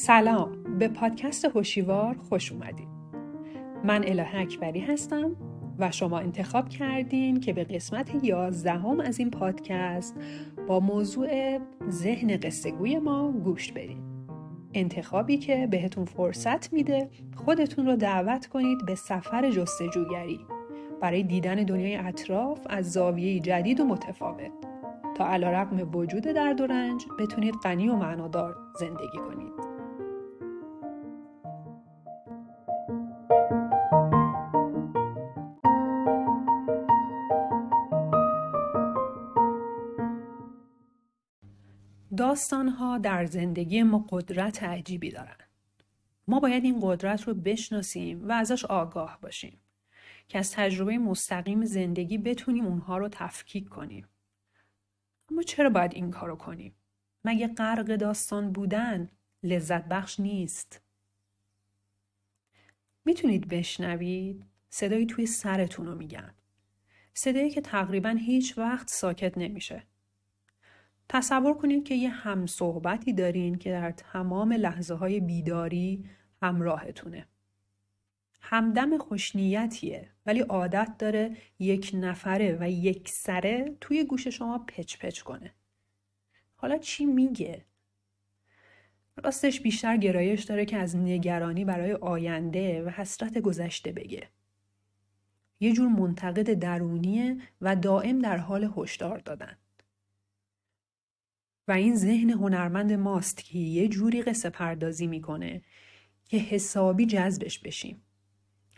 سلام. به پادکست هوشیوار خوش اومدید. من الهه اکبری هستم و شما انتخاب کردین که به قسمت یازدهم از این پادکست با موضوع ذهن قصهگوی ما گوش بدین. انتخابی که بهتون فرصت میده خودتون رو دعوت کنید به سفر جستجوگری برای دیدن دنیای اطراف از زاویه جدید و متفاوت. تا علا رقم وجود درد و رنج بتونید غنی و معنادار زندگی کنید. داستانها در زندگی ما قدرت عجیبی دارن. ما باید این قدرت رو بشناسیم و ازش آگاه باشیم که از تجربه مستقیم زندگی بتونیم اونها رو تفکیک کنیم. اما چرا باید این کارو کنیم؟ مگه غرق داستان بودن لذت بخش نیست؟ می‌تونید بشنوید صدایی توی سرتون رو میگن. صدایی که تقریبا هیچ وقت ساکت نمیشه. تصور کنید که یه همصحبتی دارین که در تمام لحظه های بیداری همراهتونه. همدم خوشنیتیه ولی عادت داره یک نفره و یک سره توی گوش شما پچ پچ کنه. حالا چی میگه؟ راستش بیشتر گرایش داره که از نگرانی برای آینده و حسرت گذشته بگه. یه جور منتقد درونیه و دائم در حال هشدار دادن. و این ذهن هنرمند ماست که یه جوری قصه پردازی می‌کنه که حسابی جذبش بشیم.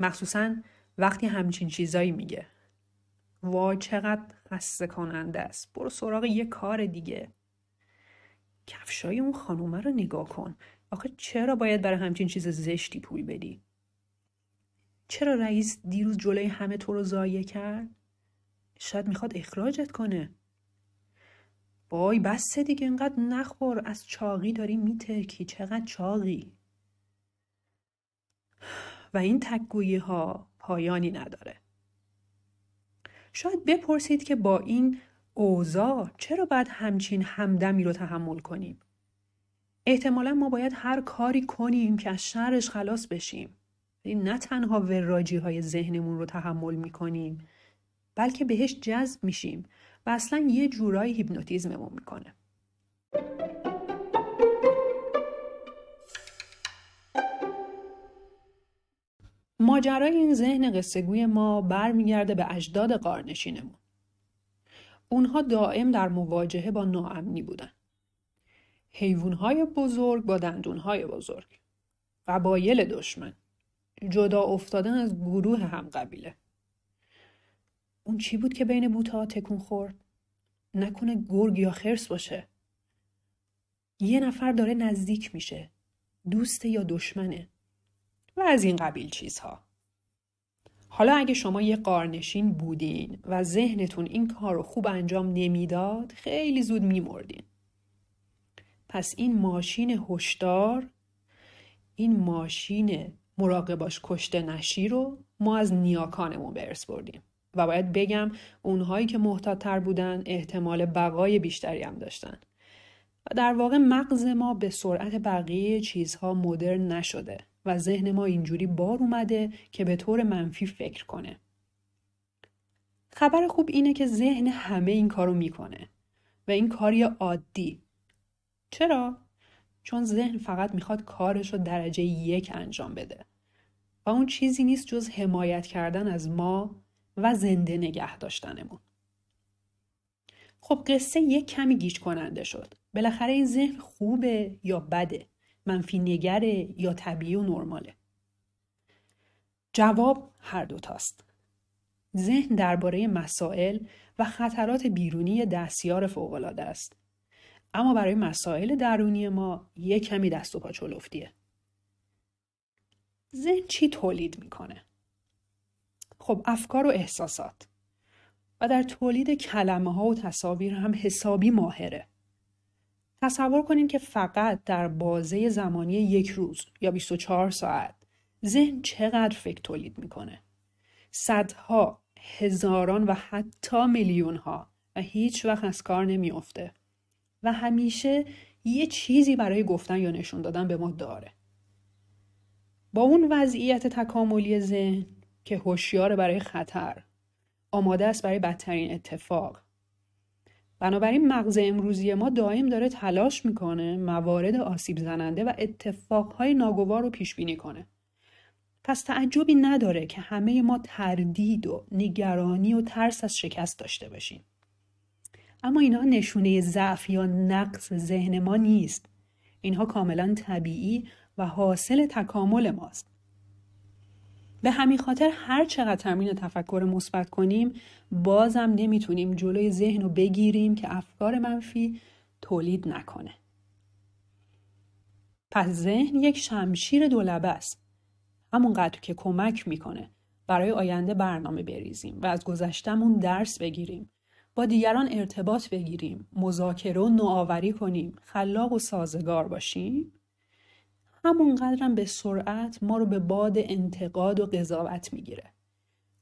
مخصوصا وقتی همچین چیزایی میگه. وای چقدر خسته کننده است. برو سراغ یه کار دیگه. کفشای اون خانومه رو نگاه کن. آخه چرا باید برای همچین چیز زشتی پول بدی؟ چرا رئیس دیروز جلوی همه تو رو ضایع کرد؟ شاید می‌خواد اخراجت کنه. وای بس دیگه اینقدر نخور. از چاقی داری میترکی. چقدر چاقی. و این تکگویی ها پایانی نداره. شاید بپرسید که با این اوضاع چرا باید همچین همدمی رو تحمل کنیم؟ احتمالا ما باید هر کاری کنیم که از شرش خلاص بشیم. نه تنها وراجی های ذهنمون رو تحمل می‌کنیم بلکه بهش جذب میشیم. و اصلا یه جورایی هیپنوتیزممون می‌کنه ماجرای این ذهن قصهگوی ما برمیگرده به اجداد قارنشینمون. اونها دائم در مواجهه با ناامنی بودن. حیوانهای بزرگ با دندونهای بزرگ. قبایل دشمن. جدا افتادن از گروه هم قبیله. اون چی بود که بین بوتا تکون خورد؟ نکنه گرگ یا خرس باشه. یه نفر داره نزدیک میشه. دوست یا دشمنه. و از این قبیل چیزها. حالا اگه شما یه قارنشین بودین و ذهنتون این کار رو خوب انجام نمی‌داد خیلی زود میمردین. پس این ماشین هشدار این ماشین مراقباش کشته نشی رو ما از نیاکانمون برس بردیم و باید بگم اونهایی که محتاطتر بودن احتمال بقای بیشتری هم داشتن و در واقع مغز ما به سرعت بقیه چیزها مدرن نشده و ذهن ما اینجوری بار اومده که به طور منفی فکر کنه. خبر خوب اینه که ذهن همه این کارو می‌کنه و این کاری عادی. چرا؟ چون ذهن فقط می‌خواد کارش رو درجه یک انجام بده. و اون چیزی نیست جز حمایت کردن از ما و زنده نگه داشتنمون. خب قصه یک کمی گیج کننده شد. بالاخره این ذهن خوبه یا بده؟ منفی نگره یا طبیعی و نرماله جواب هر دوتاست ذهن درباره مسائل و خطرات بیرونی دستیار فوقالعاده است اما برای مسائل درونی ما یک کمی دست و پا چلفتیه ذهن چی تولید می‌کنه خب افکار و احساسات. و در تولید کلمه ها و تصاویر هم حسابی ماهره. تصور کنید که فقط در بازه زمانی یک روز یا 24 ساعت ذهن چقدر فکر تولید می‌کنه. صدها هزاران و حتی میلیون ها و هیچ وقت از کار نمیافته. و همیشه یه چیزی برای گفتن یا نشون دادن به ما داره. با اون وضعیت تکاملی ذهن که هوشیار برای خطر آماده است برای بدترین اتفاق. بنابراین مغز امروزی ما دائم داره تلاش می‌کنه موارد آسیب زننده و اتفاقهای ناگوار رو پیش بینی کنه. پس تعجبی نداره که همه ما تردید و نگرانی و ترس از شکست داشته باشیم. اما اینها نشونه ضعف یا نقص ذهن ما نیست. اینها کاملا طبیعی و حاصل تکامل ماست. به همین خاطر هر چقدر تمرین تفکر مثبت کنیم بازم نمی‌تونیم جلوی ذهن رو بگیریم که افکار منفی تولید نکنه. پس ذهن یک شمشیر دولبه است. همونقدر که کمک می‌کنه برای آینده برنامه بریزیم و از گذشتمون درس بگیریم. با دیگران ارتباط بگیریم مذاکره و نوآوری کنیم خلاق و سازگار باشیم. همونقدرم به سرعت ما رو به باد انتقاد و قضاوت می‌گیره.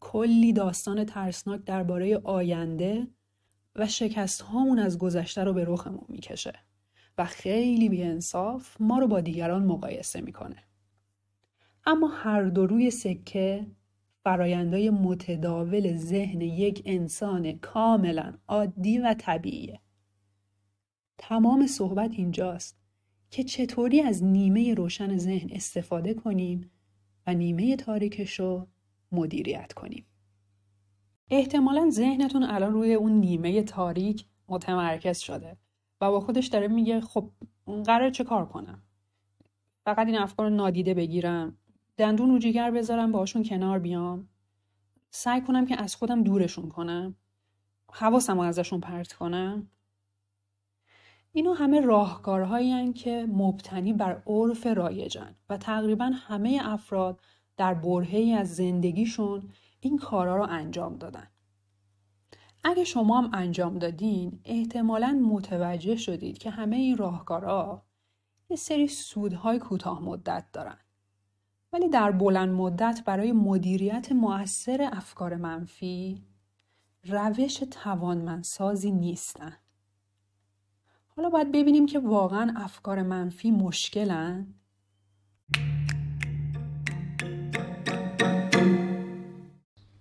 کلی داستان ترسناک درباره آینده و شکست هامون از گذشته رو به رخمون می‌کشه و خیلی بیانصاف ما رو با دیگران مقایسه می‌کنه. اما هر دو روی سکه فرایندهای متداول ذهن یک انسان کاملا عادی و طبیعیه. تمام صحبت اینجاست. که چطوری از نیمه روشن ذهن استفاده کنیم و نیمه تاریکش رو مدیریت کنیم. احتمالا ذهنتون الان روی اون نیمه تاریک متمرکز شده و با خودش داره میگه خب قرار چه کار کنم فقط این افکار نادیده بگیرم دندون و جیگر بذارم باشون کنار بیام سعی کنم که از خودم دورشون کنم حواسم رو ازشون پرت کنم اینو همه راهکارهایی که مبتنی بر عرف رایجن و تقریبا همه افراد در برهی از زندگیشون این کارا رو انجام دادن. اگه شما هم انجام دادین احتمالا متوجه شدید که همه این راهکارها یه سری سودهای کوتاه مدت دارن. ولی در بلند مدت برای مدیریت مؤثر افکار منفی روش توانمندسازی نیستن. حالا باید ببینیم که واقعا افکار منفی مشکلن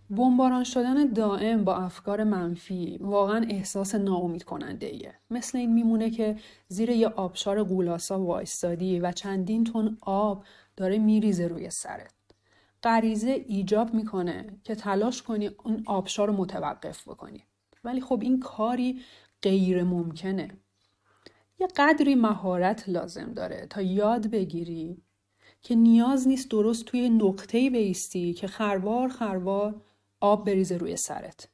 بمباران شدن دائم با افکار منفی واقعا احساس ناامید کننده ایه. مثل این میمونه که زیر یه آبشار قولاسا وایستادی و چندین تن آب داره میریزه روی سرت. غریزه ایجاب می‌کنه که تلاش کنی اون آبشار رو متوقف بکنی. ولی خب این کاری غیر ممکنه. یه قدری مهارت لازم داره تا یاد بگیری که نیاز نیست درست توی نقطه‌ای بیستی که خروار خروار آب بریزه روی سرت.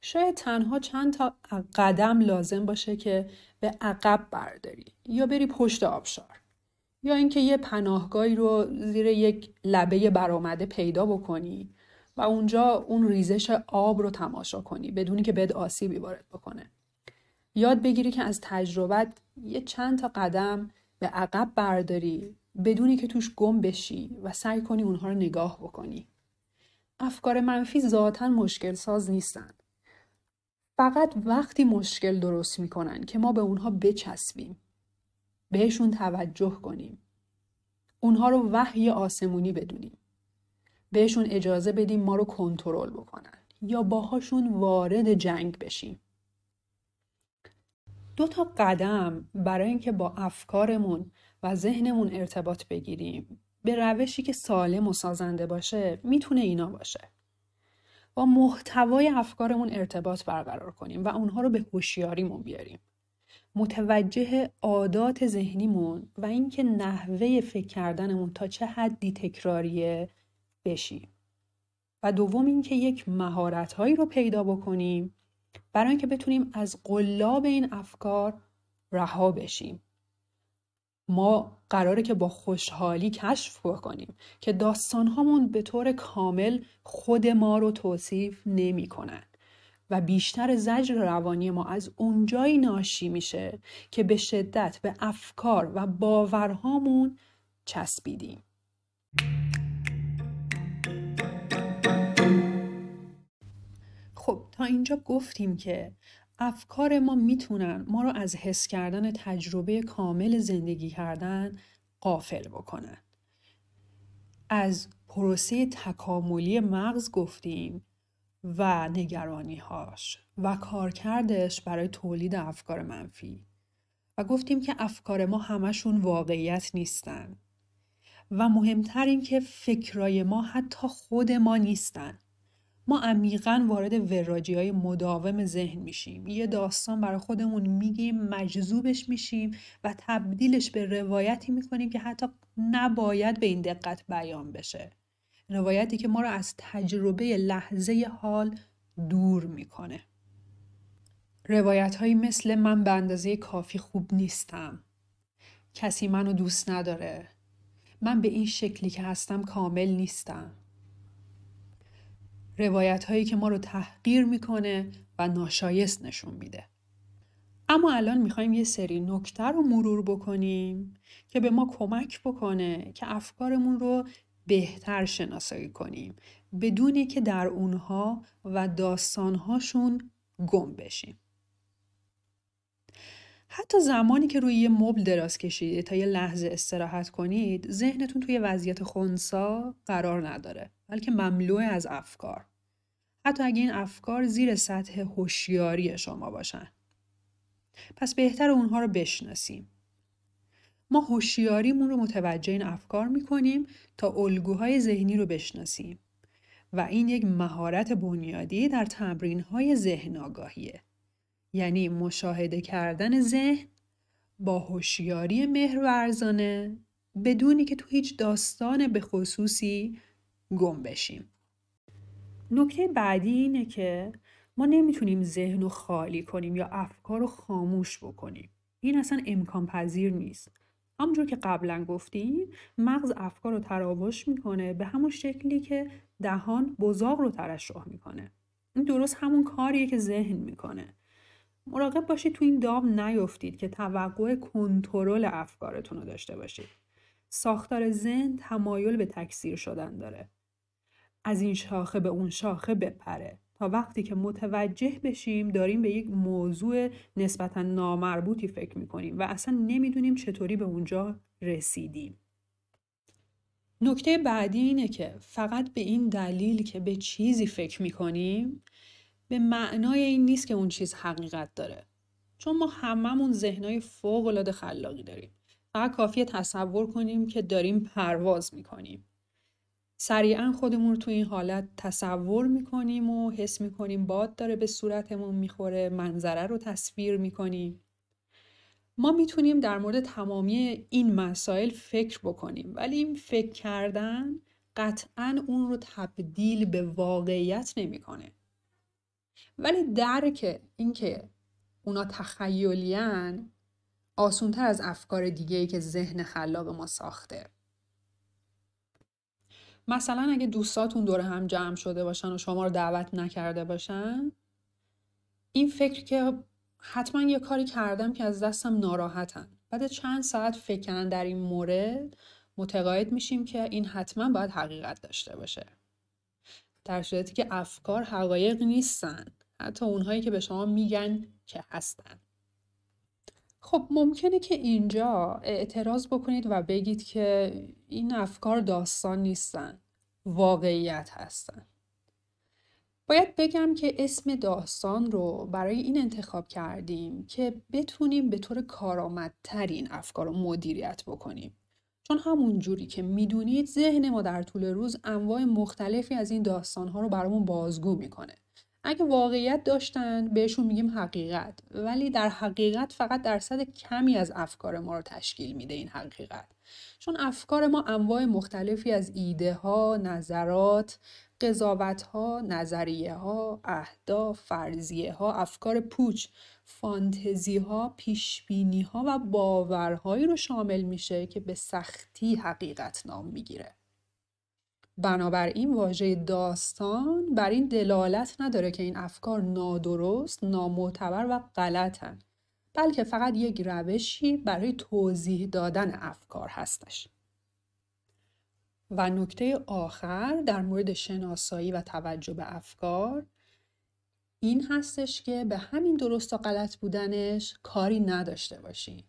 شاید تنها چند تا قدم لازم باشه که به عقب برداری یا بری پشت آبشار یا اینکه یه پناهگاهی رو زیر یک لبه برآمده پیدا بکنی و اونجا اون ریزش آب رو تماشا کنی بدونی که بد آسیبی وارد بکنه. یاد بگیری که از تجربت یه چند تا قدم به عقب برداری بدونی که توش گم بشی و سعی کنی اونها رو نگاه بکنی. افکار منفی ذاتا مشکل ساز نیستن. فقط وقتی مشکل درست می‌کنن که ما به اونها بچسبیم. بهشون توجه کنیم. اونها رو وحی آسمونی بدونیم. بهشون اجازه بدیم ما رو کنترل بکنن یا باهاشون وارد جنگ بشیم. دو تا قدم برای اینکه با افکارمون و ذهنمون ارتباط بگیریم. به روشی که سالم و سازنده باشه می‌تونه اینا باشه. با محتوای افکارمون ارتباط برقرار کنیم و اونها رو به هوشیاریمون بیاریم. متوجه عادات ذهنیمون و اینکه نحوه فکر کردنمون تا چه حدی تکراریه بشیم. و دوم اینکه یک مهارت هایی رو پیدا بکنیم برای اینکه بتونیم از قلاب این افکار رها بشیم ما قراره که با خوشحالی کشف بکنیم که داستانهامون به طور کامل خود ما رو توصیف نمی کنن و بیشتر زجر روانی ما از اونجایی ناشی میشه که به شدت به افکار و باورهامون چسبیدیم. تا اینجا گفتیم که افکار ما می‌تونن ما رو از حس کردن تجربه کامل زندگی کردن قافل بکنن. از پروسه تکاملی مغز گفتیم و نگرانی هاش و کارکردش برای تولید افکار منفی. و گفتیم که افکار ما همشون واقعیت نیستن. و مهمتر این که فکرای ما حتی خود ما نیستن. ما عمیقا وارد وراجی های مداوم ذهن میشیم. یه داستان برای خودمون میگیم مجذوبش میشیم و تبدیلش به روایتی می‌کنیم که حتی نباید به این دقت بیان بشه. روایتی که ما رو از تجربه لحظه حال دور می‌کنه. روایت هایی مثل من به اندازه کافی خوب نیستم. کسی منو دوست نداره. من به این شکلی که هستم کامل نیستم. روایت هایی که ما رو تحقیر می‌کنه و ناشایست نشون میده اما الان می‌خوایم یه سری نکته رو مرور بکنیم که به ما کمک بکنه که افکارمون رو بهتر شناسایی کنیم بدونی که در اونها و داستانهاشون گم بشیم. حتی زمانی که روی یه مبل دراز کشیدید تا یه لحظه استراحت کنید ذهنتون توی وضعیت خونسا قرار نداره بلکه مملوع از افکار. حتی اگه این افکار زیر سطح هوشیاری شما باشن. پس بهتر اونها رو بشناسیم. ما هوشیاریمون رو متوجه این افکار می‌کنیم تا الگوهای ذهنی رو بشناسیم. و این یک مهارت بنیادی در تمرین های ذهن آگاهیه. یعنی مشاهده کردن ذهن با هوشیاری مهرورزانه بدونی که تو هیچ داستان به خصوصی گم بشیم. نکته بعدی اینه که ما نمی‌تونیم ذهن رو خالی کنیم یا افکار رو خاموش بکنیم. این اصلا امکان پذیر نیست. همونجور که قبلا گفتیم مغز افکار رو تراوش می‌کنه به همون شکلی که دهان بزاق رو ترشح می‌کنه. این درست همون کاریه که ذهن می‌کنه. مراقب باشید تو این دام نیفتید که توقع کنترل افکارتون رو داشته باشید. ساختار ذهن تمایل به تکثیر شدن داره. از این شاخه به اون شاخه بپره تا وقتی که متوجه بشیم داریم به یک موضوع نسبتا نامربوطی فکر می‌کنیم و اصلا نمی‌دونیم چطوری به اونجا رسیدیم. نکته بعدی اینه که فقط به این دلیل که به چیزی فکر می‌کنیم به معنای این نیست که اون چیز حقیقت داره. چون ما هممون ذهنای فوق العاده خلاقی داریم. فقط کافیه تصور کنیم که داریم پرواز می‌کنیم. سریعا خودمون رو تو این حالت تصور می‌کنیم و حس می‌کنیم باد داره به صورتمون می‌خوره منظره رو تصویر می‌کنیم. ما می‌تونیم در مورد تمامی این مسائل فکر بکنیم ولی این فکر کردن قطعا اون رو تبدیل به واقعیت نمی‌کنه. ولی درک اینکه اونا تخیلیان آسونتر از افکار دیگه ای که ذهن خلاق ما ساخته. مثلا اگه دوستاتون دور هم جمع شده باشن و شما رو دعوت نکرده باشن این فکر که حتما یه کاری کردم که از دستم ناراحتن. بعد چند ساعت فکرن در این مورد متقاعد میشیم که این حتما باید حقیقت داشته باشه. در صورتی که افکار حقایق نیستن. حتی اونهایی که به شما میگن که هستن. خب ممکنه که اینجا اعتراض بکنید و بگید که این افکار داستان نیستن واقعیت هستن. باید بگم که اسم داستان رو برای این انتخاب کردیم که بتونیم به طور کارآمدتر این افکار رو مدیریت بکنیم. چون همون جوری که می‌دونید ذهن ما در طول روز انواع مختلفی از این داستان ها رو برامون بازگو می‌کنه. اگه واقعیت داشتن بهشون میگیم حقیقت ولی در حقیقت فقط درصد کمی از افکار ما رو تشکیل میده این حقیقت چون افکار ما انواع مختلفی از ایده ها، نظرات، قضاوت ها، نظریه ها، اهداف، فرضیه ها، افکار پوچ، فانتزی ها، پیش ها و باورهایی رو شامل میشه که به سختی حقیقت نام می‌گیره. بنابراین واژه داستان بر این دلالت نداره که این افکار نادرست، نامعتبر و غلطن. بلکه فقط یک روشی برای توضیح دادن افکار هستش. و نکته آخر در مورد شناسایی و توجه به افکار این هستش که به همین درست و غلط بودنش کاری نداشته باشیم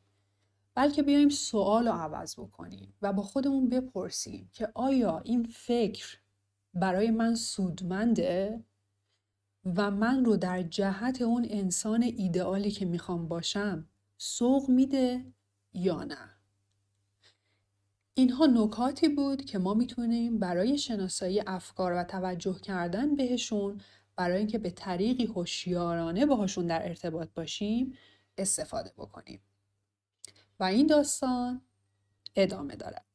بلکه بیایم سوال رو عوض بکنیم و با خودمون بپرسیم که آیا این فکر برای من سودمنده و من رو در جهت اون انسان ایدئالی که می‌خوام باشم سوق میده یا نه؟ اینها نکاتی بود که ما می‌تونیم برای شناسایی افکار و توجه کردن بهشون برای اینکه به طریقی هوشیارانه باهاشون در ارتباط باشیم استفاده بکنیم. و این داستان ادامه دارد.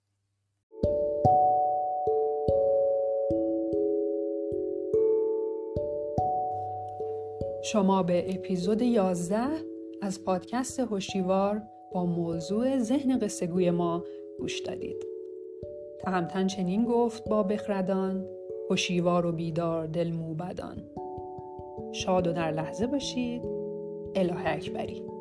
شما به اپیزود 11 از پادکست هوشیوار با موضوع ذهن قصه ما گوش دادید. تهمتن چنین گفت با بخردان هوشیوار و بیدار دل موبدان شاد و در لحظه باشید. اله اکبری.